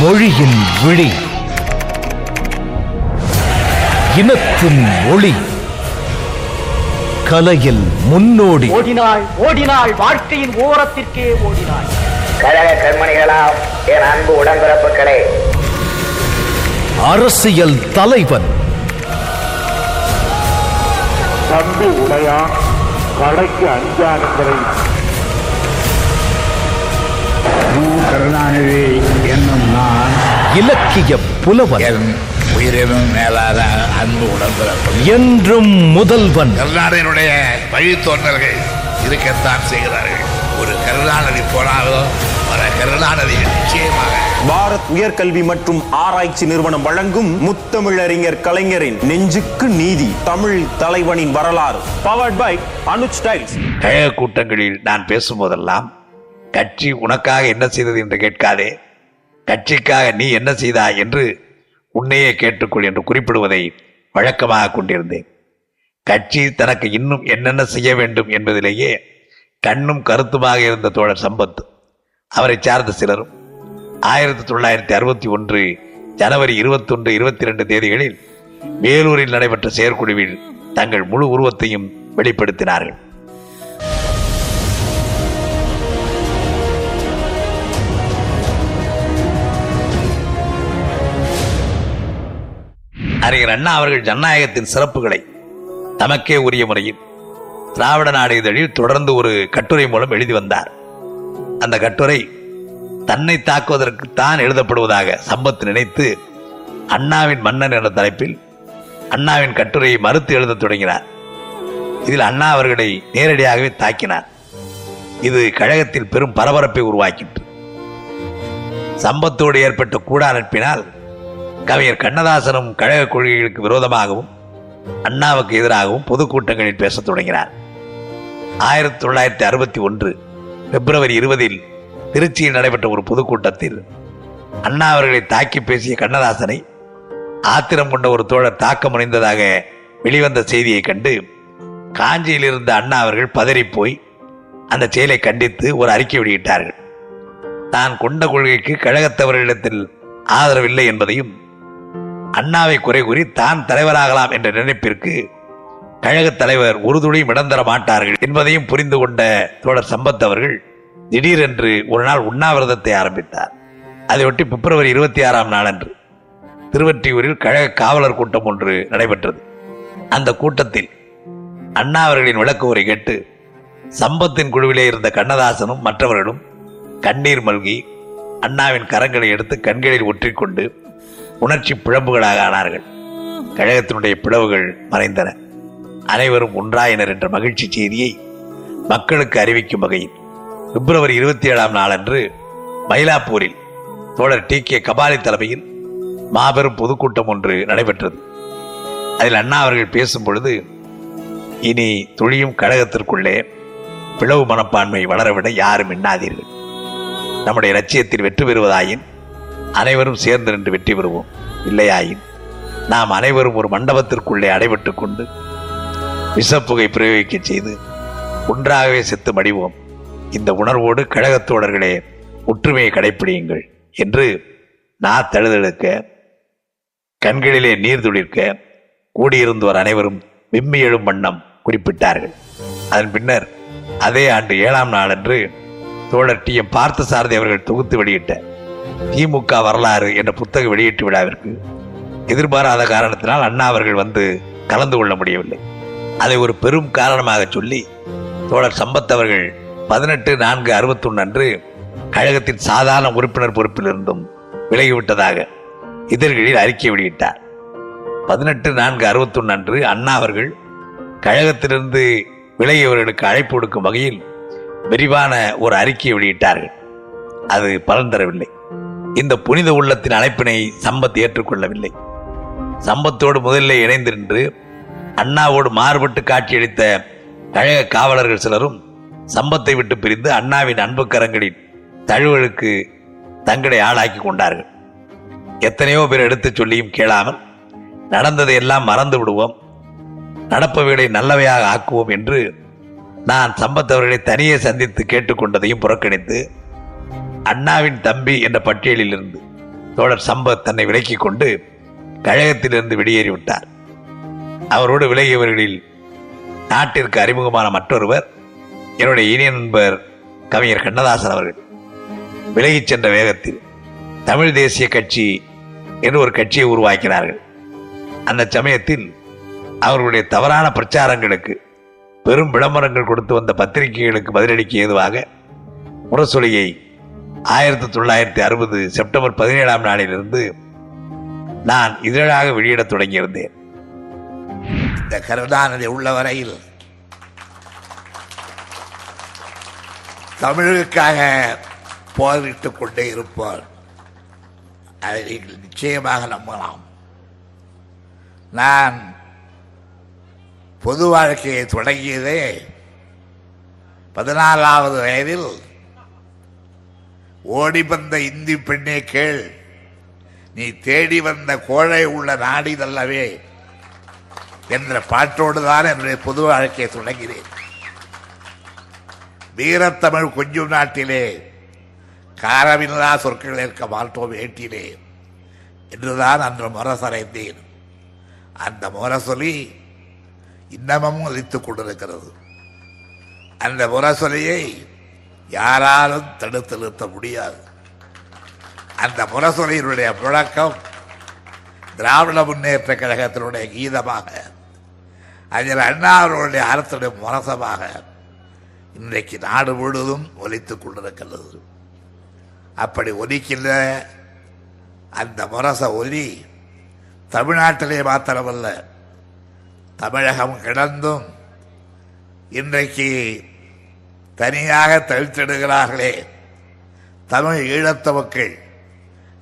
மொழியின் விழி. இனத்தின் ஒளி. கலையில் முன்னோடி. ஓடினாள் ஓடினாள் வாழ்க்கையின் ஓரத்திற்கே ஓடினாள். கழக கண்மணிகளாம் என் அன்பு உடன்பிறப்புகளே. அரசியல் தலைவன். தம்பி உடையான். கடைக்கு அஞ்சானங்களை கருணாநிதி என்னும் நான் இலக்கிய புலவன் என் உயிரினும் மேலான அன்பு உடன்பிறப்பு என்றும் முதல்வன். கருணாநிதியினுடைய வழித்தோன்றல்கள் இருக்கத்தான் செய்கிறார்கள். ஒரு கருணாநிதி போனாலும் வர கருணாநிதி நிச்சயமாக பாரத் உயர்கல்வி மற்றும் ஆராய்ச்சி நிறுவனம் வழங்கும் முத்தமிழறிஞர் கலைஞரின் நெஞ்சுக்கு நீதி தமிழ் தலைவனின் வரலாறு பவர்ட் பை அனுஜ் ஸ்டைல்ஸ் கழக கூட்டங்களில் நான் பேசும்போதெல்லாம் கட்சி உனக்காக என்ன செய்தது என்று கேட்காதே. கட்சிக்காக நீ என்ன செய்தாய் என்று உன்னையே கேட்டுக்கொள் என்று குறிப்பிடுவதை வழக்கமாக கொண்டிருந்தேன். கட்சி தனக்கு இன்னும் என்னென்ன செய்ய வேண்டும் என்பதிலேயே கண்ணும் கருத்துமாக இருந்த தோழர் சம்பத் அவரை சார்ந்த சிலரும் ஆயிரத்தி தொள்ளாயிரத்தி அறுபத்தி ஒன்று ஜனவரி இருபத்தொன்று இருபத்தி ரெண்டு தேதிகளில் வேலூரில் நடைபெற்ற செயற்குழுவில் தங்கள் முழு உருவத்தையும் வெளிப்படுத்தினார்கள். அறிஞர் அண்ணா அவர்கள் ஜனநாயகத்தின் சிறப்புகளை தமக்கே உரிய முறையில் திராவிட நாடு இதழில் தொடர்ந்து ஒரு கட்டுரை மூலம் எழுதி வந்தார். அந்த கட்டுரை தன்னை தாக்குவதற்கு தான் எழுதப்படுவதாக சம்பத் நினைத்து அண்ணாவின் மன்னன் என்ற தலைப்பில் அண்ணாவின் கட்டுரையை மறுத்து எழுதத் தொடங்கினார். இதில் அண்ணா அவர்களை நேரடியாகவே தாக்கினார். இது கழகத்தில் பெரும் பரபரப்பை உருவாக்கிற்று. சம்பத்தோடு ஏற்பட்ட கூட அனுப்பினால் கவிஞர் கண்ணதாசனும் கழக கொள்கைகளுக்கு விரோதமாகவும் அண்ணாவுக்கு எதிராகவும் பொதுக்கூட்டங்களில் பேசத் தொடங்கினார். ஆயிரத்தி தொள்ளாயிரத்தி அறுபத்தி ஒன்று பிப்ரவரி இருபதில் திருச்சியில் நடைபெற்ற ஒரு பொதுக்கூட்டத்தில் அண்ணா அவர்களை தாக்கி பேசிய கண்ணதாசனை ஆத்திரம் கொண்ட ஒரு தோழர் தாக்க முனைந்ததாக வெளிவந்த செய்தியை கண்டு காஞ்சியில் இருந்த அண்ணா அவர்கள் பதறிப்போய் அந்த செயலை கண்டித்து ஒரு அறிக்கை வெளியிட்டார்கள். தான் கொண்ட கொள்கைக்கு கழகத்தவர்களிடத்தில் ஆதரவில்லை என்பதையும் அண்ணாவை குறை கூறி தான் தலைவராகலாம் என்ற நினைப்பிற்கு கழகத் தலைவர் உறுதுணையும் இடம் தர மாட்டார்கள் என்பதையும் புரிந்து கொண்ட தோழர் சம்பத் அவர்கள் திடீரென்று ஒரு நாள் உண்ணாவிரதத்தை ஆரம்பித்தார். அதையொட்டி பிப்ரவரி இருபத்தி ஆறாம் நாளன்று திருவற்றியூரில் கழக காவலர் கூட்டம் ஒன்று நடைபெற்றது. அந்த கூட்டத்தில் அண்ணா அவர்களின் விளக்கு உரை கேட்டு சம்பத்தின் குழுவிலே இருந்த கண்ணதாசனும் மற்றவர்களும் கண்ணீர் மல்கி அண்ணாவின் கரங்களை எடுத்து கண்களில் ஒற்றிக்கொண்டு உணர்ச்சி பிழம்புகளாக ஆனார்கள். கழகத்தினுடைய பிளவுகள் மறைந்தன. அனைவரும் ஒன்றாயினர் என்ற மகிழ்ச்சி செய்தியை மக்களுக்கு அறிவிக்கும் வகையில் பிப்ரவரி இருபத்தி ஏழாம் நாளன்று மயிலாப்பூரில் தோழர் டி கே கபாலி தலைமையில் மாபெரும் பொதுக்கூட்டம் ஒன்று நடைபெற்றது. அதில் அண்ணா அவர்கள் பேசும் பொழுது இனி துளியும் கழகத்திற்குள்ளே பிளவு மனப்பான்மை வளரவிட யாரும் எண்ணாதீர்கள். நம்முடைய லட்சியத்தில் வெற்றி பெறுவதாயின் அனைவரும் சேர்ந்து நின்று வெற்றி பெறுவோம். இல்லையாயின் நாம் அனைவரும் ஒரு மண்டபத்திற்குள்ளே அடைபட்டு கொண்டு விஷப்புகை பிரயோகிக்க செய்து ஒன்றாகவே செத்து மடிவோம். இந்த உணர்வோடு கழகத் தோழர்களே ஒற்றுமையை கடைப்பிடியுங்கள் என்று நான் தழுதெடுக்க கண்களிலே நீர் துளிர்க்க கூடியிருந்தோர் அனைவரும் விம்மி எழும் வண்ணம் குறிப்பிட்டார்கள். அதன் பின்னர் அதே ஆண்டு ஏழாம் நாளன்று தோழர் டி. எம். பார்த்தசாரதி அவர்கள் தொகுத்து வெளியிட்ட திமுக வரலாறு என்ற புத்தக வெளியீட்டு விழாவிற்கு எதிர்பாராத காரணத்தினால் அண்ணா அவர்கள் வந்து கலந்து கொள்ள முடியவில்லை. அதை ஒரு பெரும் காரணமாக சொல்லி தோழர் சம்பத் அவர்கள் பதினெட்டு நான்கு அறுபத்தொன்று அன்று கழகத்தின் சாதாரண உறுப்பினர் பொறுப்பிலிருந்தும் விலகிவிட்டதாக இதழ்களில் அறிக்கை வெளியிட்டார். பதினெட்டு நான்கு அறுபத்தொன்று அன்று அண்ணா அவர்கள் கழகத்திலிருந்து விலகியவர்களுக்கு அழைப்பு கொடுக்கும் வகையில் விரிவான ஒரு அறிக்கையை வெளியிட்டார்கள். அது பலன் தரவில்லை. இந்த புனித உள்ளத்தின் அழைப்பினை சம்பத் ஏற்றுக்கொள்ளவில்லை. சம்பத்தோடு முதலில் இணைந்து நின்று அண்ணாவோடு மாறுபட்டு காட்சியளித்த கழக காவலர்கள் சிலரும் சம்பத்தை விட்டு பிரிந்து அண்ணாவின் அன்பு கரங்களின் தழுவலுக்கு தங்களை ஆளாக்கி கொண்டார்கள். எத்தனையோ பேர் எடுத்துச் சொல்லியும் கேளாமல் நடந்ததை எல்லாம் மறந்து விடுவோம். நடப்பவைகளை நல்லவையாக ஆக்குவோம் என்று நான் சம்பத் அவர்களை தனியே சந்தித்து கேட்டுக்கொண்டதையும் புறக்கணித்து அண்ணாவின் தம்பி என்ற பட்டியலில் இருந்து தோழர் சம்பத் தன்னை விலக்கிக் கொண்டு கழகத்திலிருந்து வெளியேறிவிட்டார். அவரோடு விலகியவர்களில் நாட்டிற்கு அறிமுகமான மற்றொருவர் என்னுடைய இனிய நண்பர் கவிஞர் கண்ணதாசன் அவர்கள் விலகிச் சென்ற வேகத்தில் தமிழ் தேசிய கட்சி என்று ஒரு கட்சியை உருவாக்கினார்கள். அந்த சமயத்தில் அவர்களுடைய தவறான பிரச்சாரங்களுக்கு பெரும் விளம்பரங்கள் கொடுத்து வந்த பத்திரிகைகளுக்கு பதிலளிக்க ஏதுவாக முரசொலியை ஆயிரத்தி தொள்ளாயிரத்தி அறுபது செப்டம்பர் பதினேழாம் நாளிலிருந்து நான் இதழாக வெளியிடத் தொடங்கியிருந்தேன். இந்த கருதாநிதி உள்ள வரையில் தமிழுக்காக போரிட்டுக் கொண்டே இருப்பார். அதை நீங்கள் நிச்சயமாக நம்பலாம். நான் பொது வாழ்க்கையை தொடங்கியதே பதினாலாவது வயதில் ஓடி வந்த இந்தி பெண்ணே கேள் நீ தேடி வந்த கோழை உள்ள நாடிதல்லவே என்ற பாட்டோடு தான் என்னுடைய பொது வாழ்க்கையை தொடங்கினேன். வீரத்தமிழ் கொஞ்சம் நாட்டிலே காரமில்லா சொற்கள் இருக்க மாட்டோம் ஏட்டிலே என்றுதான் அன்று முரசரைந்தேன் அந்த முரசொலி இன்னமும் ஒலித்துக் கொண்டிருக்கிறது. அந்த முரசொலியை யாராலும் தடுத்து நிறுத்த முடியாது. அந்த முரசொலியினுடைய முழக்கம் திராவிட முன்னேற்ற கழகத்தினுடைய கீதமாக அதில் அண்ணா அவர்களுடைய அரசுடைய முரசமாக இன்றைக்கு நாடு முழுவதும் ஒலித்துக் கொண்டிருக்கிறது அப்படி ஒலிக்கின்ற அந்த முரச ஒலி தமிழ்நாட்டிலே மாத்திரமல்ல தமிழகம் கிடந்தும் இன்றைக்கு தனியாக தவிர்த்திடுகிறார்களே தமிழ் ஈழத்த மக்கள்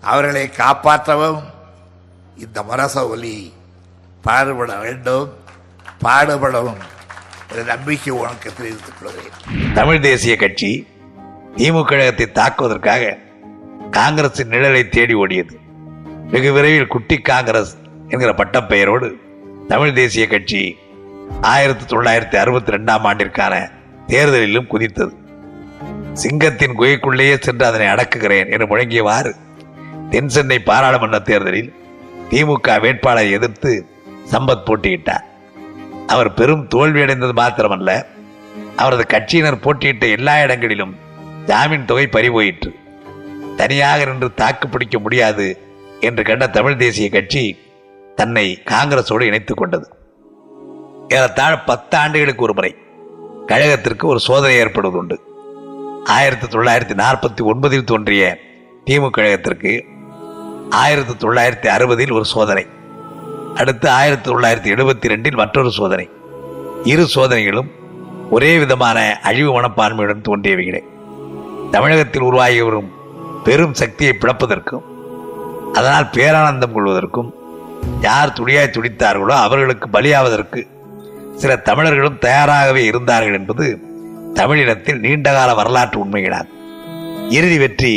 அவர்களை காப்பாற்றவும் இந்த முரச ஒலி பாடுபட வேண்டும் பாடுபடவும் நம்பிக்கை உனக்கு தெரிவித்துக் கொள்கிறேன் தமிழ் தேசிய கட்சி திமுக கழகத்தை தாக்குவதற்காக காங்கிரசின் நிழலை தேடி ஓடியது. வெகு விரைவில் குட்டி காங்கிரஸ் என்கிற பட்டப்பெயரோடு தமிழ் தேசிய கட்சி ஆயிரத்தி தொள்ளாயிரத்தி அறுபத்தி ரெண்டாம் ஆண்டிற்கான தேர்தலிலும் குதித்தது. சிங்கத்தின் குகைக்குள்ளேயே சென்று அதனை அடக்குகிறேன் என்று முழங்கியவாறு தென் சென்னை பாராளுமன்ற தேர்தலில் திமுக வேட்பாளரை எதிர்த்து சம்பத் போட்டியிட்டார். அவர் பெரும் தோல்வியடைந்தது மாத்திரமல்ல அவரது கட்சியினர் போட்டியிட்ட எல்லா இடங்களிலும் ஜாமீன் தொகை பறிபோயிற்று. தனியாக நின்று தாக்கு பிடிக்க முடியாது என்று கண்ட தமிழ் தேசிய கட்சி தன்னை காங்கிரஸோடு இணைத்துக் கொண்டது. ஏறத்தாழ பத்து ஆண்டுகளுக்கு ஒரு முறை கழகத்திற்கு ஒரு சோதனை ஏற்படுவதுண்டு. ஆயிரத்தி தொள்ளாயிரத்தி நாற்பத்தி ஒன்பதில் தோன்றிய திமுக கழகத்திற்கு ஆயிரத்தி தொள்ளாயிரத்தி அறுபதில் ஒரு சோதனை. அடுத்து ஆயிரத்தி தொள்ளாயிரத்தி எழுபத்தி ரெண்டில் மற்றொரு சோதனை. இரு சோதனைகளும் ஒரே விதமான அழிவு மனப்பான்மையுடன் தோன்றியவைகளே. தமிழகத்தில் உருவாகி வரும் பெரும் சக்தியை பிளப்பதற்கும் அதனால் பேரானந்தம் கொள்வதற்கும் யார் துடியாய் துடித்தார்களோ அவர்களுக்கு பலியாவதற்கு சில தமிழர்களும் தயாராகவே இருந்தார்கள் என்பது தமிழினத்தில் நீண்டகால வரலாற்று உண்மைகளாகும் இறுதி வெற்றி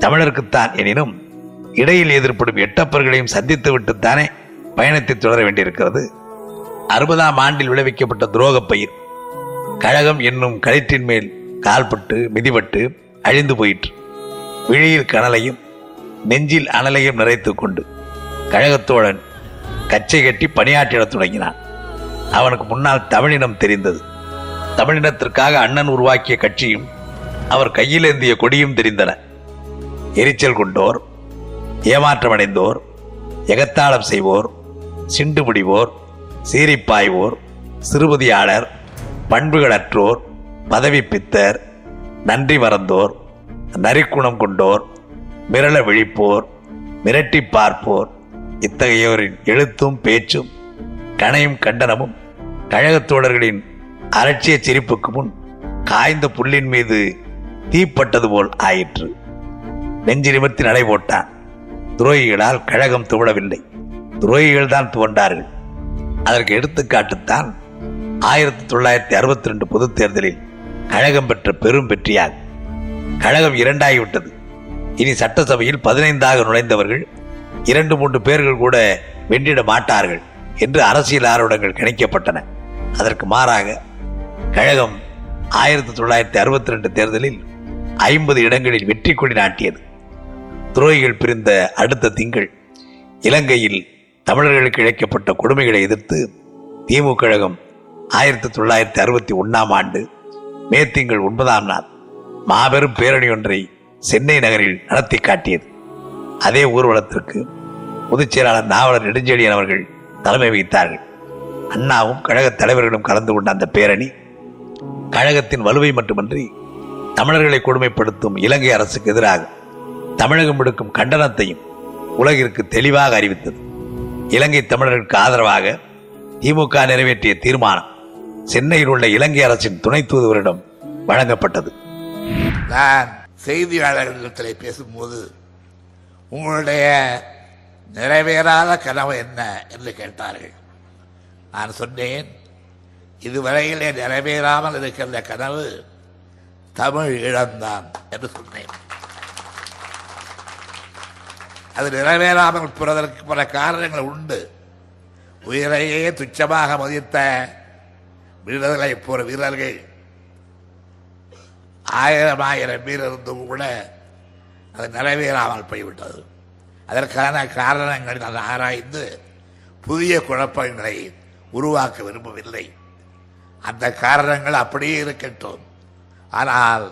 தமிழருக்குத்தான் எனினும் இடையில் எதிர்ப்படும் எட்டப்பர்களையும் சந்தித்து விட்டுத்தானே பயணத்தை தொடர வேண்டியிருக்கிறது. அறுபதாம் ஆண்டில் விளைவிக்கப்பட்ட துரோகப் பயிர். கழகம் என்னும் கயிற்றின் மேல் கால்பட்டு மிதிபட்டு அழிந்து போயிற்று. விழியில் கனலையும் நெஞ்சில் அனலையும் நிறைத்து கொண்டு கழகத்தோழன் கச்சை கட்டி பணியாற்றிடத் தொடங்கினான். அவனுக்கு முன்னால் தமிழினம் தெரிந்தது. தமிழினத்திற்காக அண்ணன் உருவாக்கிய கட்சியும் அவர் கையில் ஏந்திய கொடியும் தெரிந்தன. எரிச்சல் கொண்டோர் ஏமாற்றமடைந்தோர் எகத்தாளம் செய்வோர் சிண்டுபிடிவோர் சீரிப்பாய்வோர் சிறுபதியாளர் பண்புகளற்றோர் பதவி பித்தர் நன்றி மறந்தோர் நரிக்குணம் கொண்டோர் மிரள விழிப்போர் மிரட்டி பார்ப்போர் இத்தகையோரின் எழுத்தும் பேச்சும் கணையும் கண்டனமும் கழகத் தோழர்களின் அலட்சிய சிரிப்புக்கு முன் காய்ந்த புல்லின் மீது தீப்பட்டது போல் ஆயிற்று. நெஞ்சு நிமிர்த்தி நடை போட்டான் துரோகிகளால் கழகம் துவழவில்லை துரோகிகள் தான் துவண்டார்கள். அதற்கு எடுத்துக்காட்டுத்தான் ஆயிரத்தி தொள்ளாயிரத்தி அறுபத்தி ரெண்டு பொதுத் தேர்தலில் கழகம் பெற்ற பெரும் வெற்றியால் கழகம் இரண்டாகிவிட்டது. இனி சட்டசபையில் பதினைந்தாக நுழைந்தவர்கள் இரண்டு மூன்று பேர்கள் கூட வென்றிட மாட்டார்கள் என்று அரசியல் ஆர்வலங்கள் கணிக்கப்பட்டன. அதற்கு மாறாக கழகம் ஆயிரத்தி தொள்ளாயிரத்தி அறுபத்தி ரெண்டு தேர்தலில் ஐம்பது இடங்களில் வெற்றி கொடி நாட்டியது. துரோகிகள் பிரிந்த அடுத்த திங்கள் இலங்கையில் தமிழர்களுக்கு இழைக்கப்பட்ட கொடுமைகளை எதிர்த்து திமுக கழகம் ஆயிரத்தி தொள்ளாயிரத்தி அறுபத்தி ஒன்னாம் ஆண்டு மே திங்கள் ஒன்பதாம் நாள் மாபெரும் பேரணி ஒன்றை சென்னை நகரில் நடத்தி காட்டியது. அதே ஊர்வலத்திற்கு பொதுச் செயலாளர் நாவலர் நெடுஞ்செழியன் அவர்கள் தலைமை வகித்தார்கள். அண்ணாவும் கழக தலைவர்களும் கலந்து கொண்ட அந்த பேரணி கழகத்தின் வலுவை மட்டுமன்றி தமிழர்களை கொடுமைப்படுத்தும் இலங்கை அரசுக்கு எதிராக தமிழகம் எடுக்கும் கண்டனத்தையும் உலகிற்கு தெளிவாக அறிவித்தது. இலங்கை தமிழர்களுக்கு ஆதரவாக திமுக நிறைவேற்றிய தீர்மானம் சென்னையில் உள்ள இலங்கை அரசின் துணை தூதுவரிடம் வழங்கப்பட்டது. நான் செய்தியாளர்களிடத்தில் பேசும்போது உங்களுடைய நிறைவேறாத கனவு என்ன என்று கேட்டார்கள். நான் சொன்னேன் இதுவரையிலே நிறைவேறாமல் இருக்கின்ற கனவு தமிழ் இழந்தான் என்று சொன்னேன். அது நிறைவேறாமல் பிறதற்கு பல காரணங்கள் உண்டு. உயிரையே துச்சமாக மதித்த விடுதலை போற வீரர்கள் ஆயிரம் ஆயிரம் பேர் இருந்தும் கூட அது நிறைவேறாமல் போய்விட்டது. அதற்கான காரணங்களை நான் ஆராய்ந்து புதிய குழப்பங்களை உருவாக்க விரும்பவில்லை. அந்த காரணங்கள் அப்படியே இருக்கட்டும் ஆனால்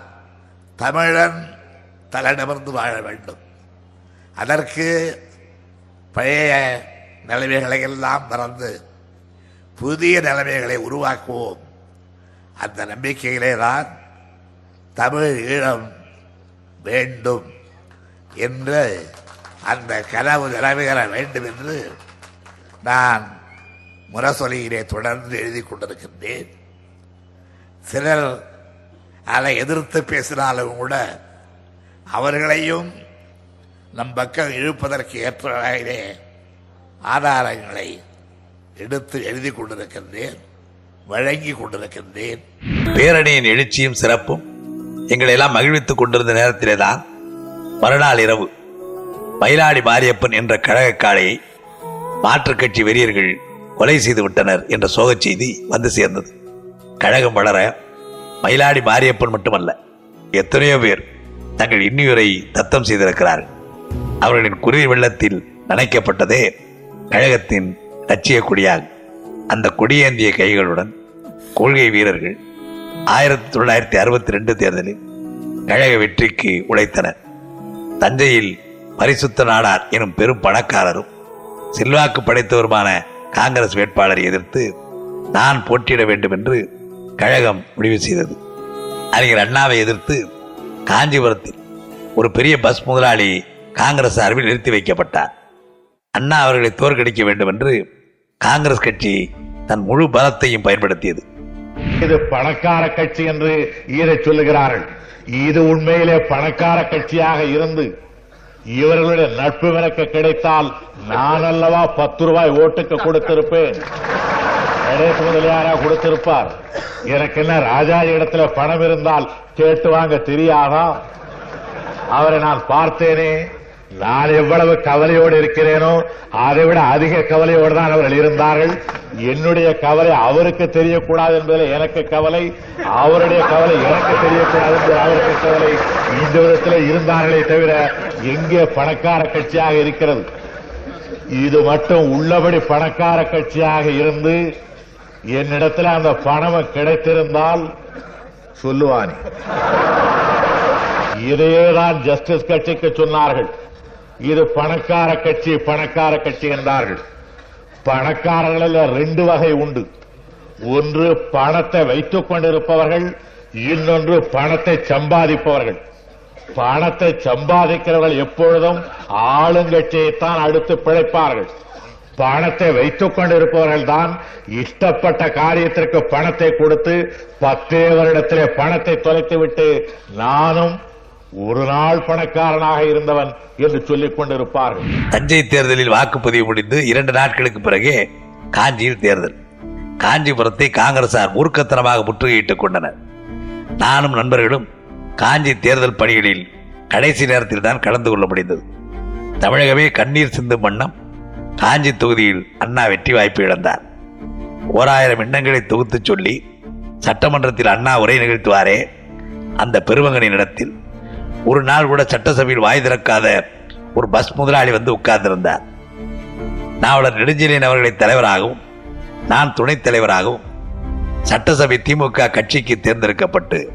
தமிழன் தலைநிமிர்ந்து வாழ வேண்டும். அதற்கு பழைய நிலைமைகளை எல்லாம் மறந்து புதிய நிலைமைகளை உருவாக்குவோம். அந்த நம்பிக்கையிலே தான் தமிழ் ஈழம் வேண்டும் என்று அந்த கனவு நிறைவேற வேண்டும் என்று நான் முரசொலியிலே தொடர்ந்து எழுதி கொண்டிருக்கின்றேன். சிலர் அதை எதிர்த்து பேசினாலும் கூட அவர்களையும் நம் பக்கம் இழுப்பதற்கு ஏற்ற வகையிலே ஆதாரங்களை எடுத்து எழுதி கொண்டிருக்கின்றேன் வழங்கி கொண்டிருக்கின்றேன். பேரணியின் எழுச்சியும் சிறப்பும் எங்களை எல்லாம் மகிழ்வித்துக் கொண்டிருந்த நேரத்திலே தான் மறுநாள் இரவு மயிலாடி மாரியப்பன் என்ற கழக காளையை மாற்றுக் கட்சி வெறியர்கள் கொலை செய்து விட்டனர் என்ற சோகச் செய்தி வந்து சேர்ந்தது. கழகம் வளர மயிலாடி மாரியப்பன் மட்டுமல்ல எத்தனையோ பேர் தங்கள் இன்னுயிரை தத்தம் செய்திருக்கிறார்கள். அவர்களின் குருவி வெள்ளத்தில் நனைக்கப்பட்டதே கழகத்தின் லட்சிய கொடியாகும். அந்த கொடியேந்திய கைகளுடன் கொள்கை வீரர்கள் ஆயிரத்தி தொள்ளாயிரத்தி அறுபத்தி ரெண்டு தேர்தலில் கழக வெற்றிக்கு உழைத்தனர். தஞ்சையில் பரிசுத்த நாடார் எனும் பெரும் பணக்காரரும் செல்வாக்கு படைத்தவருமான காங்கிரஸ் வேட்பாளரை எதிர்த்து நான் போட்டியிட வேண்டும் என்று கழகம் முடிவு செய்தது. அறிஞர் அண்ணாவை எதிர்த்து காஞ்சிபுரத்தில் ஒரு பெரிய பஸ் முதலாளி காங்கிரஸ் சார்பில் நிறுத்தி வைக்கப்பட்டார். அண்ணா அவர்களை தோற்கடிக்க வேண்டும் என்று காங்கிரஸ் கட்சி தன் முழு பலத்தையும் பயன்படுத்தியது. இது பணக்கார கட்சி என்று ஈரை சொல்லுகிறார்கள். இது உண்மையிலே பணக்கார கட்சியாக இருந்து இவர்களுடைய நட்பு விலக்க கிடைத்தால் நான் அல்லவா பத்து ரூபாய் ஓட்டுக்கு கொடுத்திருப்பேன். கணேச முதலியாரா கொடுத்திருப்பார்? எனக்கு என்ன ராஜா இடத்துல பணம் இருந்தால் கேட்டு வாங்க தெரியாதா? அவரை நான் பார்த்தேனே. நான் எவ்வளவு கவலையோடு இருக்கிறேனோ அதை விட அதிக கவலையோடு தான் அவர்கள் இருந்தார்கள். என்னுடைய கவலை அவருக்கு தெரியக்கூடாது என்பதில் எனக்கு கவலை அவருடைய கவலை எனக்கு தெரியக்கூடாது என்பதில் அவருக்கு கவலை. இந்த விதத்தில் இருந்தார்களே தவிர எங்கே பணக்கார கட்சியாக இருக்கிறது? இது மட்டும் உள்ளபடி பணக்கார கட்சியாக இருந்து என்னிடத்தில் அந்த பணம் கிடைத்திருந்தால் சொல்லுவானே. இதையேதான் ஜஸ்டிஸ் கட்சிக்கு சொன்னார்கள். இது பணக்கார கட்சி பணக்கார கட்சி என்றார்கள். பணக்காரர்களில் ரெண்டு வகை உண்டு. ஒன்று பணத்தை வைத்துக் கொண்டிருப்பவர்கள் இன்னொன்று பணத்தை சம்பாதிப்பவர்கள். பணத்தை சம்பாதிக்கிறவர்கள் எப்பொழுதும் ஆளுங்கட்சியைத்தான் அடுத்து பிழைப்பார்கள். பணத்தை வைத்துக் கொண்டிருப்பவர்கள் தான் இஷ்டப்பட்ட காரியத்திற்கு பணத்தை கொடுத்து பத்தே வருடத்திலே பணத்தை தொலைத்துவிட்டு நானும் ஒரு நாள் பணக்காரனாக இருந்தவன் என்று சொல்லிக் கொண்டிருப்பார்கள். தஞ்சை தேர்தலில் வாக்குப்பதிவு முடிந்து இரண்டு நாட்களுக்கு பிறகே காஞ்சியில் தேர்தல். காஞ்சிபுரத்தை காங்கிரசார் மூர்க்கத்தனமாக முற்றுகையிட்டுக் கொண்டனர். நானும் நண்பர்களும் காஞ்சி தேர்தல் பணிகளில் கடைசி நேரத்தில் தான் கலந்து கொள்ள முடிந்தது. தமிழகமே கண்ணீர் சிந்தும் வண்ணம் காஞ்சி தொகுதியில் அண்ணா வெற்றி வாய்ப்பு இழந்தார். ஓராயிரம் எண்ணங்களை தொகுத்துச் சொல்லி சட்டமன்றத்தில் அண்ணா உரை நிகழ்த்துவாரே அந்த பெருமகனின் இடத்தில் ஒரு நாள் கூட சட்டசபையில் வாய் திறக்காத ஒரு பஸ் முதலாளி வந்து உட்கார்ந்திருந்தார். நாவலர் நெடுஞ்செலியன் அவர்களை தலைவராகவும் நான் துணைத் தலைவராகவும் சட்டசபை திமுக கட்சிக்கு தேர்ந்தெடுக்கப்பட்டு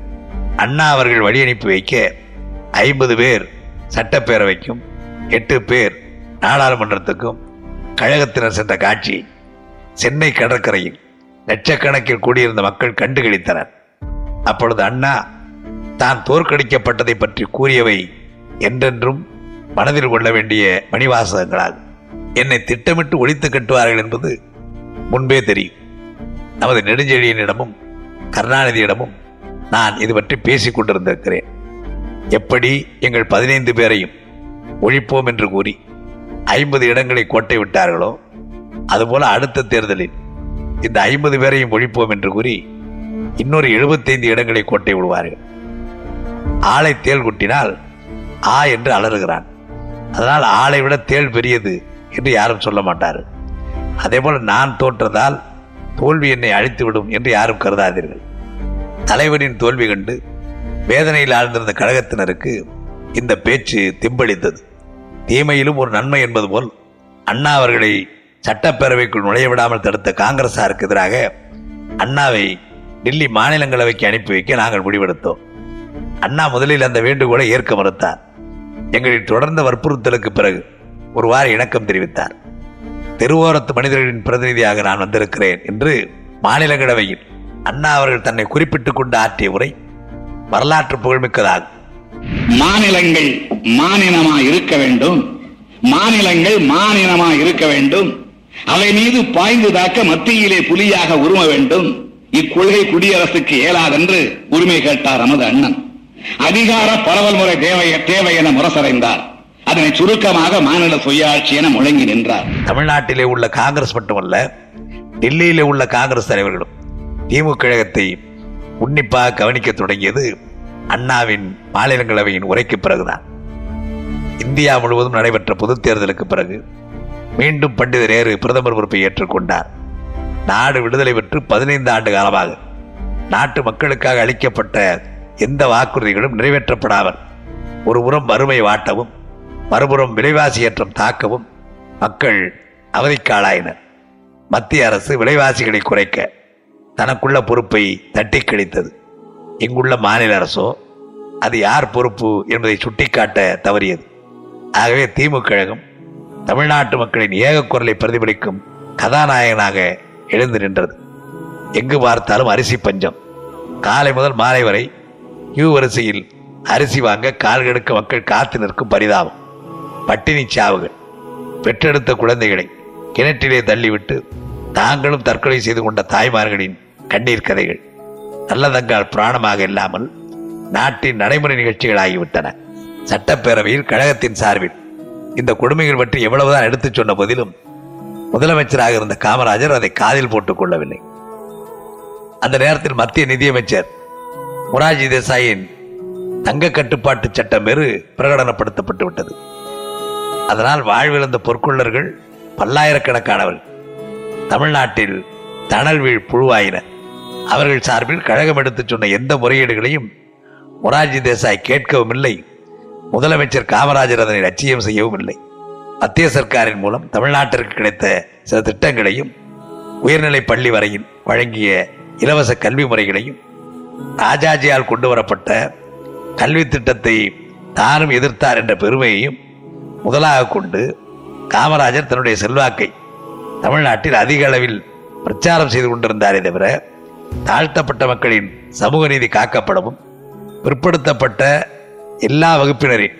அண்ணா அவர்கள் வழி அனுப்பி வைக்க ஐம்பது பேர் சட்டப்பேரவைக்கும் எட்டு பேர் நாடாளுமன்றத்துக்கும் கழகத்தினர் சென்ற காட்சி சென்னை கடற்கரையில் லட்சக்கணக்கில் கூடியிருந்த மக்கள் கண்டுகளித்தனர். அப்பொழுது அண்ணா தான் தோற்கடிக்கப்பட்டதை பற்றி கூறியவை என்றென்றும் மனதில் கொள்ள வேண்டிய மணிவாசகங்களாகும் என்னை திட்டமிட்டு ஒழித்து கட்டுவார்கள் என்பது முன்பே தெரியும். நமது நெடுஞ்செழியனிடமும் கருணாநிதியிடமும் நான் இது பற்றி பேசிக் கொண்டிருந்திருக்கிறேன். எப்படி எங்கள் பதினைந்து பேரையும் ஒழிப்போம் என்று கூறி ஐம்பது இடங்களை கோட்டை விட்டார்களோ அதுபோல அடுத்த தேர்தலில் இந்த ஐம்பது பேரையும் ஒழிப்போம் என்று கூறி இன்னொரு எழுபத்தைந்து இடங்களை கோட்டை விடுவார்கள். ஆளை தேள் குட்டினால் ஆ என்று அலறுகிறான். அதனால் ஆளை விட தேள் பெரியது என்று யாரும் சொல்ல மாட்டார் அதே போல் நான் தோற்றதால் தோல்வி என்னை அழித்துவிடும் என்று யாரும் கருதாதீர்கள். தலைவனின் தோல்வி கண்டு வேதனையில் ஆழ்ந்திருந்த கழகத்தினருக்கு இந்த பேச்சு திம்பளித்தது. தீமையிலும் ஒரு நன்மை என்பது போல் அண்ணா அவர்களை சட்டப்பேரவைக்குள் நுழைய விடாமல் தடுத்த காங்கிரசாருக்கு எதிராக அண்ணாவை டெல்லி மாநிலங்களவைக்கு அனுப்பி வைக்க நாங்கள் முடிவெடுத்தோம். அண்ணா முதலில் அந்த வேண்டுகோளை ஏற்க மறுத்தார். எங்களின் தொடர்ந்த வற்புறுத்தலுக்கு பிறகு ஒரு வார இணக்கம் தெரிவித்தார். தெருவோரத்து மனிதர்களின் பிரதிநிதியாக நான் வந்திருக்கிறேன் என்று மாநிலங்களவையில் அண்ணா அவர்கள் தன்னை குறிப்பிட்டுக் கொண்டு ஆற்றிய உரை வரலாற்று புகழ்மிக்கதாகும். மாநிலங்கள் மாநிலமா இருக்க வேண்டும். மாநிலங்கள் மாநிலமா இருக்க வேண்டும். அவை மீது பாய்ந்து தாக்க மத்தியிலே புலியாக உரும வேண்டும். இக்கொள்கை குடியரசுக்கு இயலாதென்று உரிமை கேட்டார் நமது அண்ணன். அதிகார பரவல் முறை தேவைய தேவை என முரசடைந்தார். அதனை சுருக்கமாக மாநில சுயாட்சி என முழங்கி நின்றார். தமிழ்நாட்டிலே உள்ள காங்கிரஸ் மட்டுமல்ல டெல்லியிலே உள்ள காங்கிரஸ் தலைவர்களும் திமுக கழகத்தை உன்னிப்பாக கவனிக்க தொடங்கியது அண்ணாவின் மாநிலங்களவையின் உரைக்கு பிறகுதான். இந்தியா முழுவதும் நடைபெற்ற பொதுத் தேர்தலுக்கு பிறகு மீண்டும் பண்டித நேரு பிரதமர் பொறுப்பை ஏற்றுக்கொண்டார். நாடு விடுதலை பெற்று பதினைந்து ஆண்டு காலமாக நாட்டு மக்களுக்காக அளிக்கப்பட்ட எந்த வாக்குறுதிகளும் நிறைவேற்றப்படாமல் ஒருபுறம் வறுமை வாட்டவும் மறுபுறம் விலைவாசி ஏற்றம் தாக்கவும் மக்கள் அவதிக்காளாயினர் மத்திய அரசு விலைவாசிகளை குறைக்க தனக்குள்ள பொறுப்பை தட்டி கழித்தது இங்குள்ள மாநில அரசோ அது யார் பொறுப்பு என்பதை சுட்டிக்காட்ட தவறியது. ஆகவே திமுக கழகம் தமிழ்நாட்டு மக்களின் ஏக குரலை பிரதிபலிக்கும் கதாநாயகனாக எழுந்து நின்றது. எங்கு பார்த்தாலும் அரிசி பஞ்சம். காலை முதல் மாலை வரை கியூ வரிசையில் அரிசி வாங்க கால் கெடுக்க மக்கள் காத்து நிற்கும் பரிதாபம். பட்டினி சாவுகள் பெற்றெடுத்த குழந்தைகளை கிணற்றிலே தள்ளிவிட்டு தாங்களும் தற்கொலை செய்து கொண்ட தாய்மார்களின் கண்ணீர் கதைகள் நல்லதங்கால் பிராணமாக இல்லாமல் நாட்டின் நடைமுறை நிகழ்ச்சிகள் ஆகிவிட்டன சட்டப்பேரவையில் கழகத்தின் சார்பில் இந்த கொடுமைகள் பற்றி எவ்வளவுதான் எடுத்துச் சொன்ன போதிலும் முதலமைச்சராக இருந்த காமராஜர் அதை காதில் போட்டுக் கொள்ளவில்லை. அந்த நேரத்தில் மத்திய நிதியமைச்சர் மொராஜி தேசாயின் தங்க கட்டுப்பாட்டு சட்டம் வேறு பிரகடனப்படுத்தப்பட்டு விட்டது. அதனால் வாழ்விழந்த பொற்கொள்ளர்கள் பல்லாயிரக்கணக்கானவர்கள் தமிழ்நாட்டில் தணல் வீழ் புழுவாயினர். அவர்கள் சார்பில் கழகம் எடுத்துச் சொன்ன எந்த முறையீடுகளையும் மொரார்ஜி தேசாய் கேட்கவும் இல்லை முதலமைச்சர் காமராஜர் அதனை லட்சியம் செய்யவும் இல்லை. மத்திய சர்க்காரின் மூலம் தமிழ்நாட்டிற்கு கிடைத்த சில திட்டங்களையும் உயர்நிலை பள்ளி வரையில் வழங்கிய இலவச கல்வி முறைகளையும் ராஜாஜியால் கொண்டு வரப்பட்ட கல்வி திட்டத்தை தானும் எதிர்த்தார் என்ற பெருமையையும் முதலாக கொண்டு காமராஜர் தன்னுடைய செல்வாக்கை தமிழ்நாட்டில் அதிக அளவில் பிரச்சாரம் செய்து கொண்டிருந்தாரே தவிர தாழ்த்தப்பட்ட மக்களின் சமூக நீதி காக்கப்படவும் பிற்படுத்தப்பட்ட எல்லா வகுப்பினரின்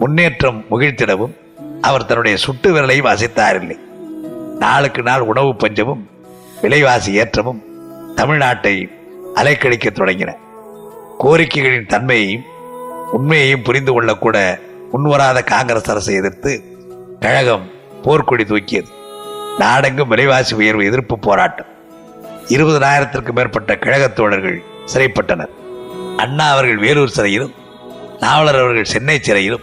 முன்னேற்றம் முகிழ்த்திடவும் அவர் தன்னுடைய சுட்டு விரலையும் அசைத்தாரில்லை நாளுக்கு நாள் உணவு பஞ்சமும் விலைவாசி ஏற்றமும் தமிழ்நாட்டை அலைக்கழிக்க தொடங்கின. கோரிக்கைகளின் தன்மையையும் உண்மையையும் புரிந்து கொள்ளக்கூட முன்வராத காங்கிரஸ் அரசை எதிர்த்து கழகம் போர்க்கொடி தூக்கியது. நாடெங்கும் விலைவாசி உயர்வு எதிர்ப்பு போராட்டம். இருபதனாயிரத்திற்கு மேற்பட்ட கழகத் தோழர்கள் சிறைப்பட்டனர். அண்ணா அவர்கள் வேலூர் சிறையிலும் நாவலர் அவர்கள் சென்னை சிறையிலும்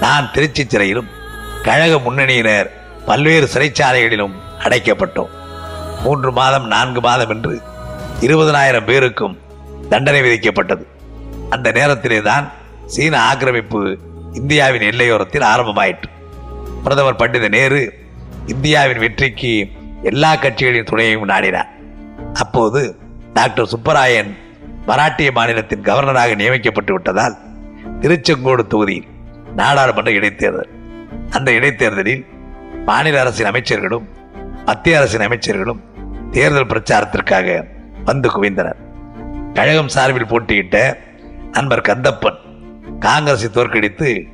நான் திருச்சி சிறையிலும் கழக முன்னணியினர் பல்வேறு சிறைச்சாலைகளிலும் அடைக்கப்பட்டோம். மூன்று மாதம் நான்கு மாதம் என்று இருபதனாயிரம் பேருக்கும் தண்டனை விதிக்கப்பட்டது. அந்த நேரத்திலே தான் சீன ஆக்கிரமிப்பு இந்தியாவின் எல்லையோரத்தில் ஆரம்பமாயிற்று. பிரதமர் பண்டித நேரு இந்தியாவின் வெற்றிக்கு எல்லா கட்சிகளின் துணையையும் நாடினார். அப்போது டாக்டர் சுப்பராயன் மராட்டிய மாநிலத்தின் கவர்னராக நியமிக்கப்பட்டு விட்டதால் திருச்செங்கோடு தொகுதியில் நாடாளுமன்ற இடைத்தேர்தல் அந்த இடைத்தேர்தலில் மாநில அரசின் அமைச்சர்களும் மத்திய அரசின் அமைச்சர்களும் தேர்தல் பிரச்சாரத்திற்காக வந்து குவிந்தனர். கழகம் சார்பில் போட்டியிட்ட நண்பர் கந்தப்பன் காங்கிரஸை தோற்கடித்து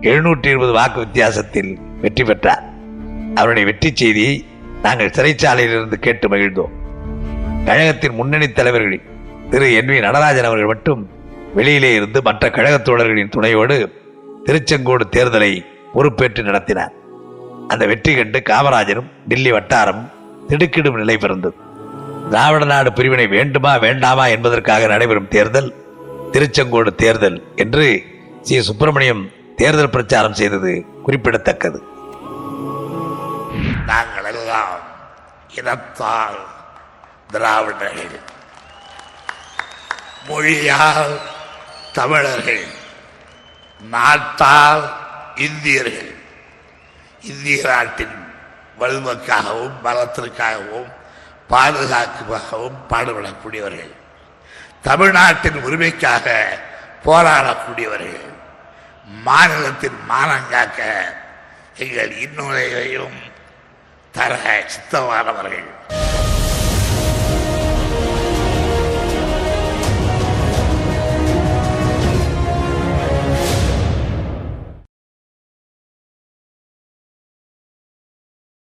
எழுநூற்றி இருபது வாக்கு வித்தியாசத்தில் வெற்றி பெற்றார். அவருடைய வெற்றி செய்தியை நாங்கள் சிறைச்சாலையிலிருந்து கேட்டு மகிழ்ந்தோம். கழகத்தின் முன்னணி தலைவர்களில் திரு என் வி நடராஜன் அவர்கள் மட்டும் வெளியிலே இருந்து மற்ற கழகத் தோழர்களின் துணையோடு திருச்செங்கோடு தேர்தலை பொறுப்பேற்று நடத்தினார். அந்த வெற்றி கண்டு காமராஜரும் டில்லி வட்டாரமும் திடுக்கிடும் நிலை பிறந்தது. திராவிட நாடு பிரிவினை வேண்டுமா வேண்டாமா என்பதற்காக நடைபெறும் தேர்தல் திருச்செங்கோடு தேர்தல் என்று சி. சுப்பிரமணியம் தேர்தல் பிரச்சாரம் செய்தது குறிப்பிடத்தக்கது. நாங்கள் எல்லாம் இனத்தால் திராவிடர்கள் மொழியால் தமிழர்கள் நாட்டால் இந்தியர்கள் இந்திய நாட்டின் வலுவுக்காகவும் பலத்திற்காகவும் பாதுகாப்புக்காகவும் பாடுபடக்கூடியவர்கள் தமிழ்நாட்டின் உரிமைக்காக போராடக்கூடியவர்கள் மாநிலத்தின் மானங்காக்க எங்கள் இன்னுரையையும் தர சித்தமானவர்கள்.